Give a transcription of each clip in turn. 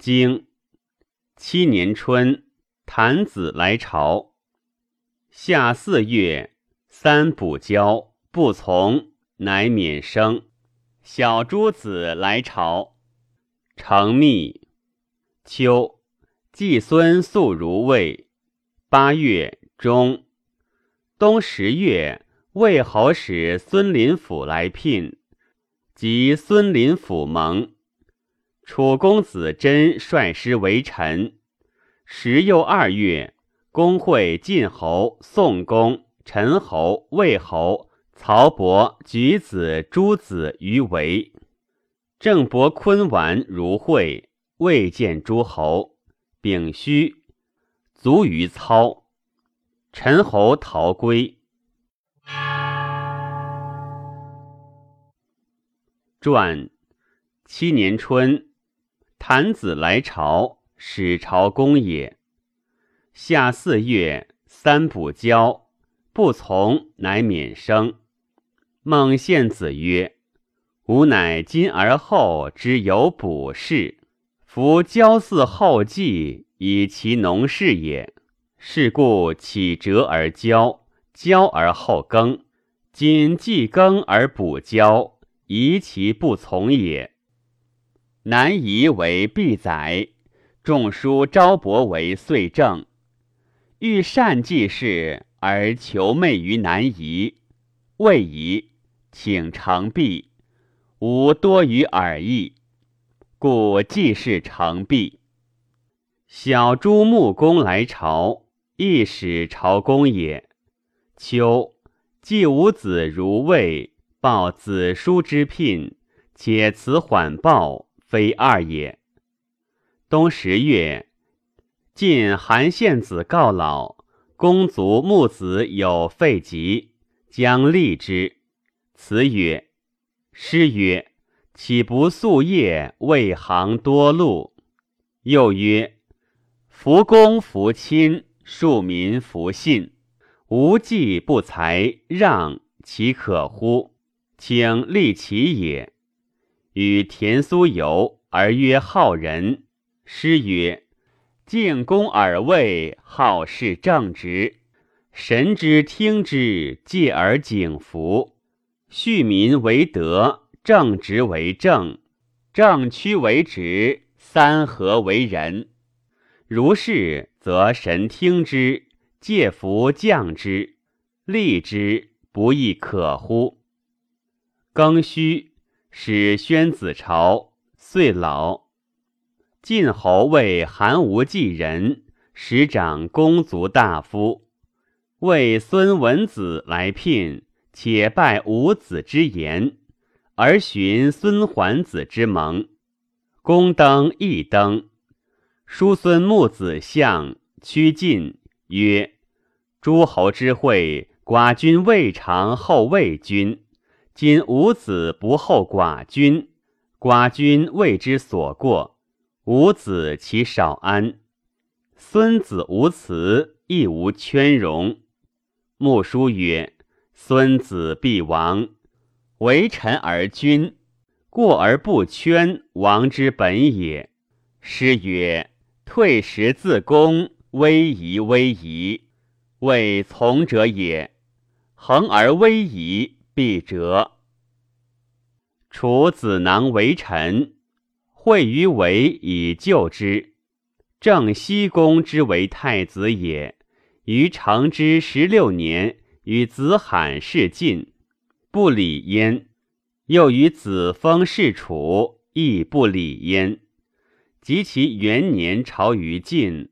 经七年春，谭子来朝。夏四月，三补交不从，乃免生。小诸子来朝，成密。秋，季孙宿如魏。八月中，冬十月，魏侯使孙林甫来聘，即孙林甫盟。楚公子真率师为臣。时又二月，公会晋侯、宋公、陈侯、魏侯、曹伯、举子、诸子于围。郑伯昆完如会，未见诸侯。丙戌，卒于操。陈侯逃归。传七年春。谭子来朝，始朝公也。夏四月，三补交，不从，乃免生。孟献子曰：“吾乃今而后之有补事，夫交祀后继，以其农事也。是故起折而交，交而后耕。今既耕而补交，宜其不从也。”南夷为必宰，仲叔昭伯为岁正。欲善济事而求媚于南夷，未夷，请成璧，吾多于尔意，故济事成璧。小诸穆公来朝，亦使朝公也。秋，季无子如魏，报子叔之聘，且辞缓报。非二也。冬十月，晋韩献子告老，公族木子有废疾，将立之。辞曰：“诗曰：‘岂不夙夜为行多路？’又曰：‘福公福亲，庶民福信，无计不才，让其可乎？请立其也。’”与田苏游而曰好人，诗曰：“敬公而位，好事正直，神之听之，戒而警服。恤民为德，正直为正，正曲为直，三合为仁。如是，则神听之，戒服降之，利之不亦可乎？”庚戌。使宣子朝，遂老。晋侯为韩无忌人，使长公族大夫，为孙文子来聘，且拜五子之言，而寻孙桓子之盟。公登亦登，叔孙木子相趋晋曰：“诸侯之会，寡君未尝后魏君。”今吾子不厚寡君，寡君为之所过，吾子其少安？孙子无辞，亦无圈容。穆叔曰：“孙子必亡，为臣而君，过而不圈，王之本也。”诗曰：“退时自宫，威仪威仪，谓从者也。恒而威仪。”必折。楚子囊为臣，惠于为以救之。正西公之为太子也。于成之十六年，与子罕事晋，不礼焉；又与子封事楚，亦不礼焉。及其元年，朝于晋，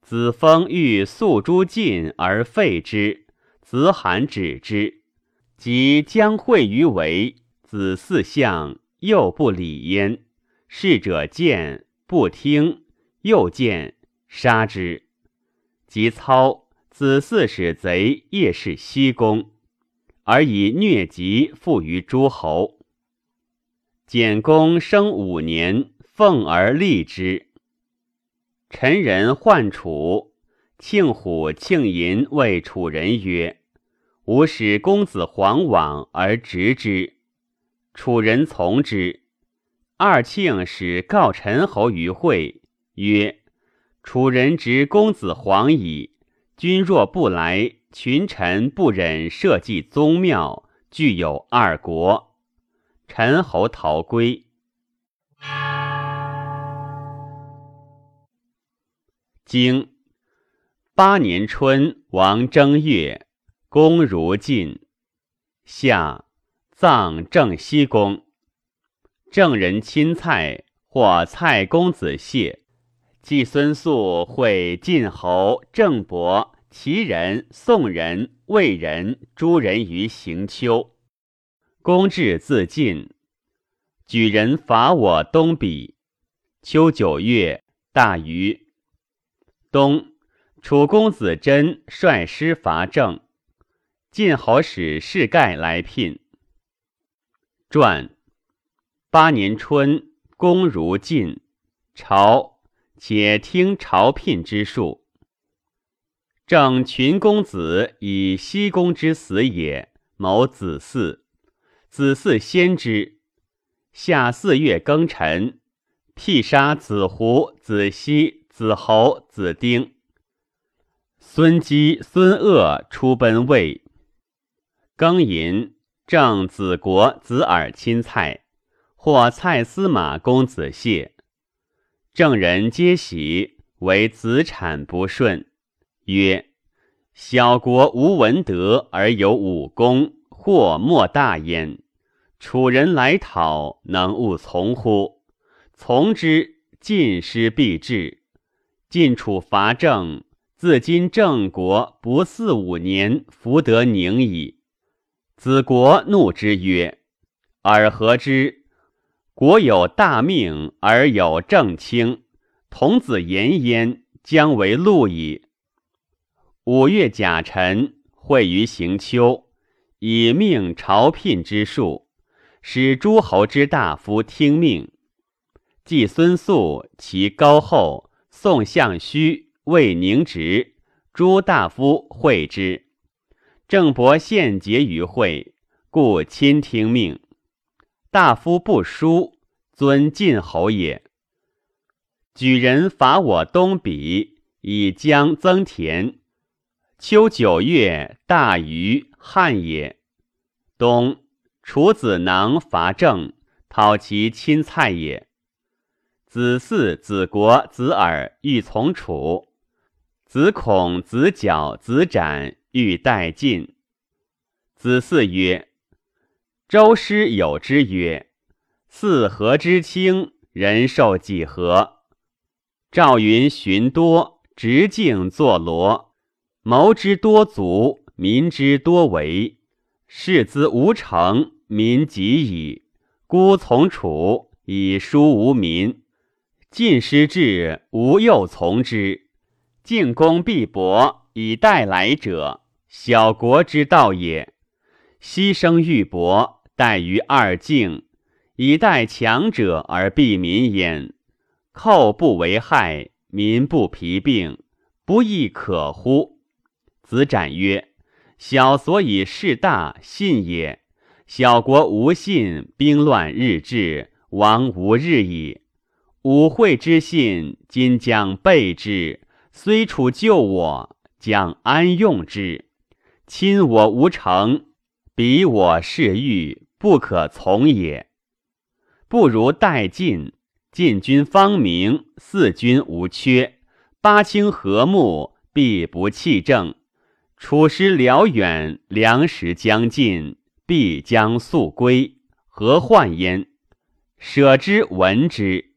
子封欲诉诸晋而废之，子罕止之。即将会于为子嗣相，又不理焉。逝者见不听，又见杀之。即操子嗣使贼夜视西宫，而以疟疾附于诸侯。简公生五年，奉而立之。陈人患楚，庆虎、庆寅谓楚人曰。吾使公子黄往而执之，楚人从之。二庆使告陈侯于会，曰：“楚人执公子黄矣，君若不来，群臣不忍社稷宗庙，具有二国。”陈侯逃归。经八年春，王正月，公如晋。夏，葬郑西公。郑人亲蔡，或蔡公子谢。季孙宿会晋侯、郑伯、齐人、宋人、魏人诸人于行丘。公至自尽。举人伐我东鄙。秋九月，大雨。冬，楚公子真率师伐郑，晋侯使士盖来聘。传八年春，公如晋朝，且听朝聘之术。郑群公子以西公之死也，谋子嗣。子嗣先之。夏四月庚辰，辟杀子胡、子西。子侯、子丁、孙姬、孙鄂出奔魏。庚寅，正子国、子耳亲蔡，或蔡司马公子谢。郑人皆喜，为子产不顺，曰：“小国无文德而有武功，或莫大焉。楚人来讨，能勿从乎？从之，尽失必至。”晋楚伐郑，自今郑国不四五年，弗得宁矣。子国怒之曰：“尔何之？国有大命而有正卿，童子言焉，将为禄矣。”五月甲辰，会于行丘，以命朝聘之术，使诸侯之大夫听命。季孙宿其高后。宋相须、魏宁直诸大夫会之，郑伯献节于会，故亲听命。大夫不书，尊晋侯也。举人伐我东鄙，以将增田。秋九月，大禹旱也。冬，楚子囊伐郑，讨其亲蔡也。子嗣、子国、子耳欲从楚，子孔、子角、子展欲代晋。子嗣曰：“周师有之曰：‘四合之轻，人寿几何？’赵云寻多，直径作罗，谋之多足，民之多为，士资无成，民极矣。孤从楚，以疏无民。”晋师至，吾又从之。进攻必薄，以待来者，小国之道也。牺牲玉帛，待于二境，以待强者而避民焉。寇不为害，民不疲病，不亦可乎？子展曰：“小所以事大，信也。小国无信，兵乱日至，亡无日矣。”武会之信，今将备之。虽处救我，将安用之？亲我无成，彼我是欲，不可从也。不如待晋。晋军方明，四军无缺，八卿和睦，必不弃政。楚师辽远，粮食将尽，必将速归。何患焉？舍之闻之。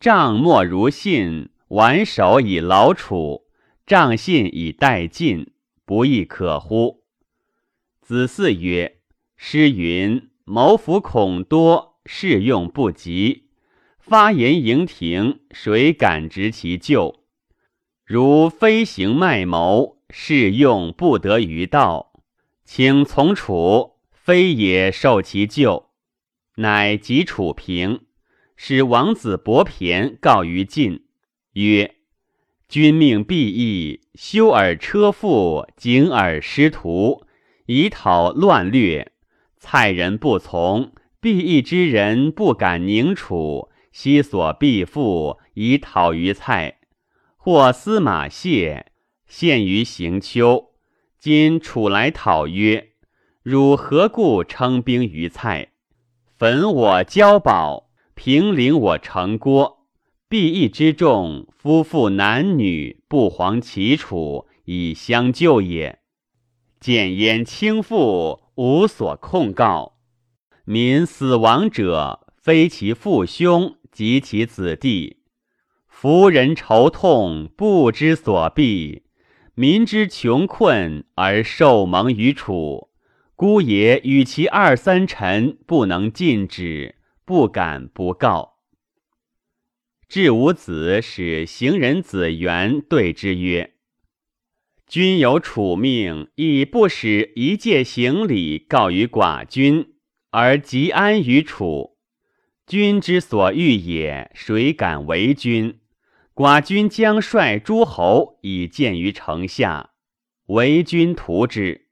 仗莫如信，挽手以劳楚；仗信以待晋，不亦可乎？子嗣曰：“诗云：‘谋福恐多，适用不及。’发言盈庭，谁敢执其咎？如飞行卖谋，事用不得于道，请从楚，非也受其咎，乃及楚平。”使王子伯骈告于晋，曰：“君命必义，修尔车夫，警尔师徒，以讨乱略。蔡人不从，必义之人不敢宁楚，昔所必复以讨于蔡，或司马谢陷于行丘。今楚来讨曰：“汝何故称兵于蔡？焚我交宝，平陵我城郭，必义之众，夫妇男女，不遑其楚以相救也。见焉轻负，无所控告。民死亡者，非其父兄及其子弟，夫人愁痛，不知所避。”民之穷困而受蒙于楚，孤也与其二三臣不能禁止，不敢不告。至吾子使行人子元对之曰：“君有楚命，亦不使一介行礼告于寡君，而即安于楚。君之所欲也，谁敢为君？”寡君将率诸侯以见于城下，为君图之。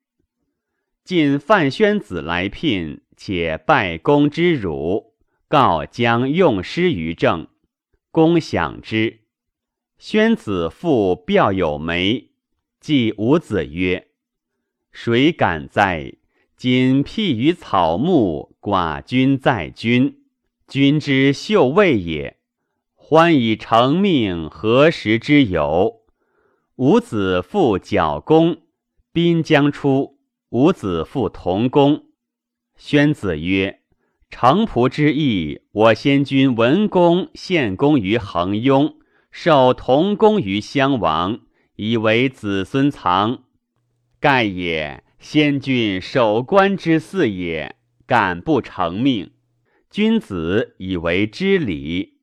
晋范宣子来聘，且拜公之辱，告将用师于政。公享之。宣子父表有媒，即伍子曰：“谁敢哉？今辟于草木，寡君在君，君之秀位也。”欢以成命，何时之有？吾子父角公，滨将出。吾子父同公。宣子曰：“城仆之意，我先君文公献公于恒雍，受同公于襄王，以为子孙藏。盖也，先君守官之祀也，敢不成命？君子以为知礼。”